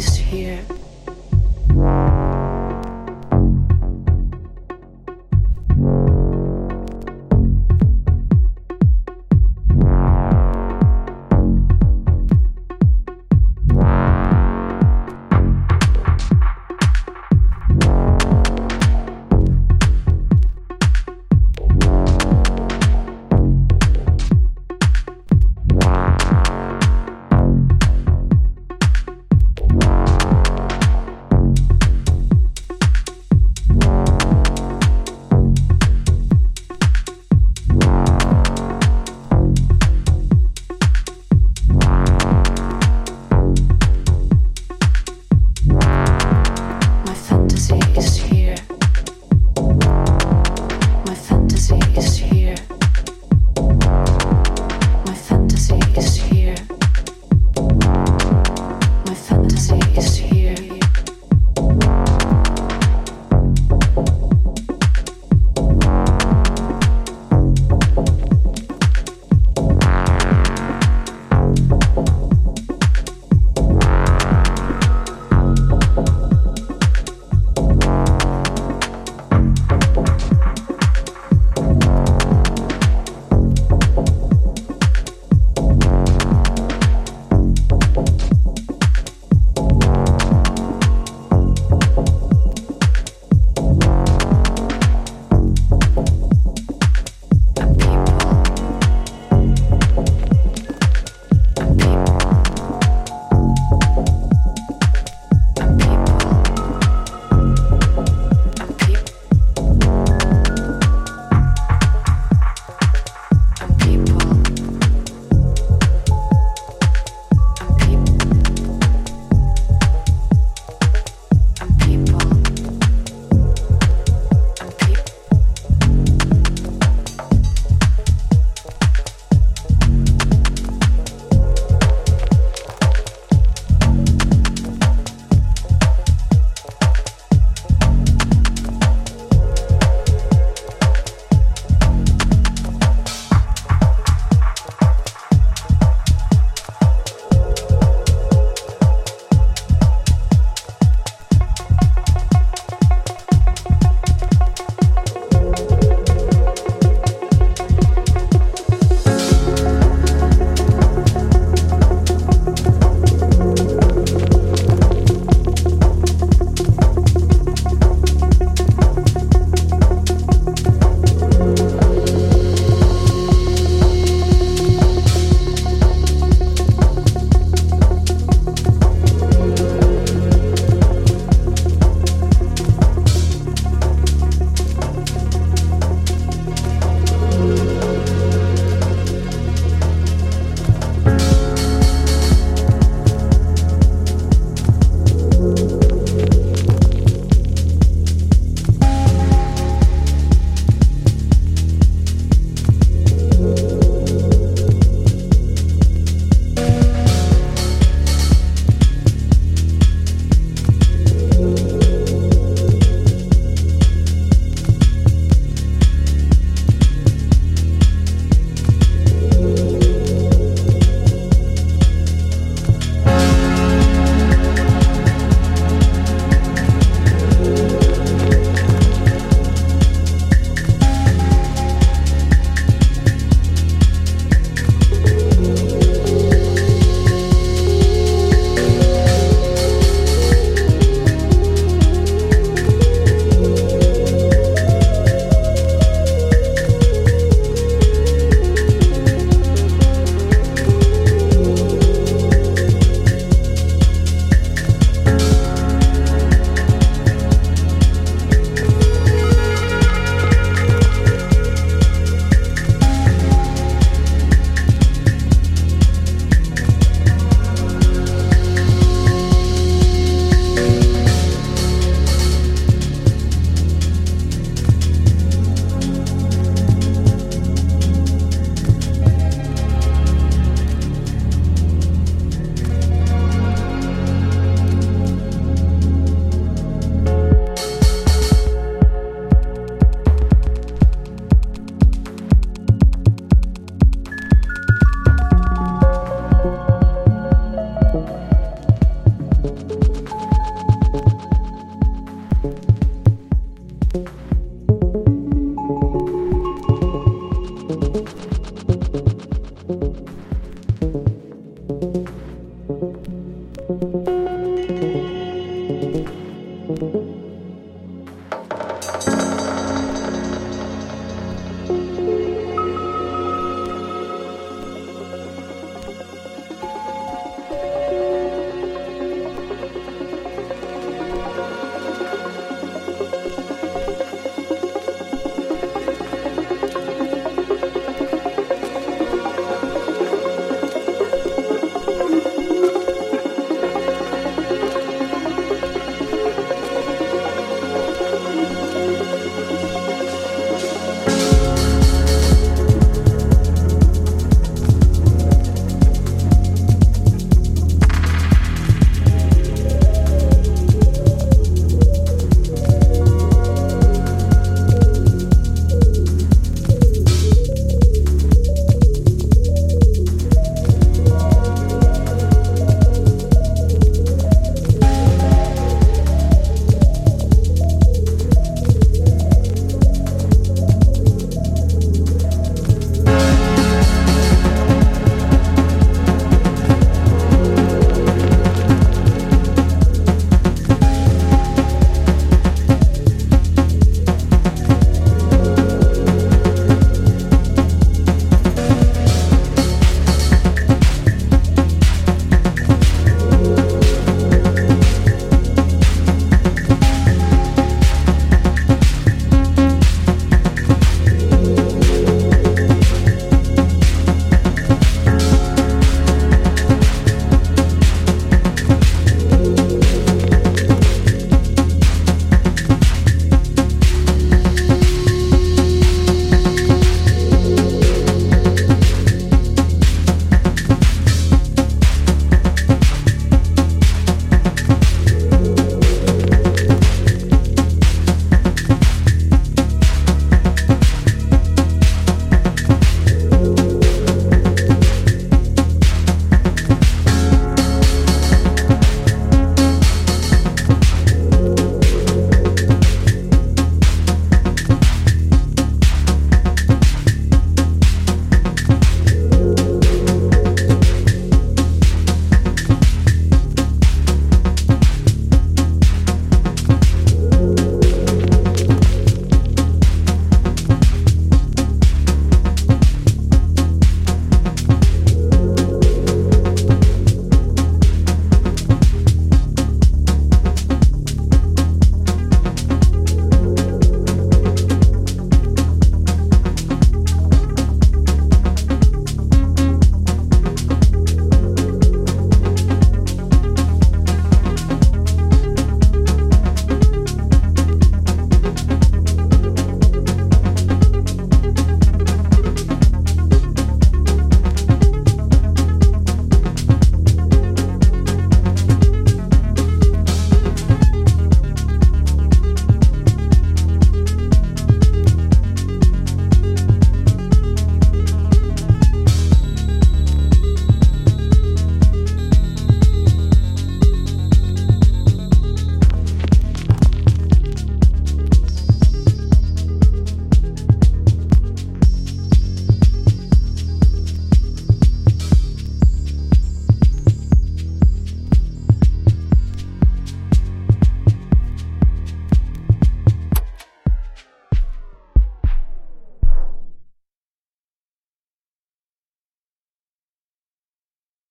is here.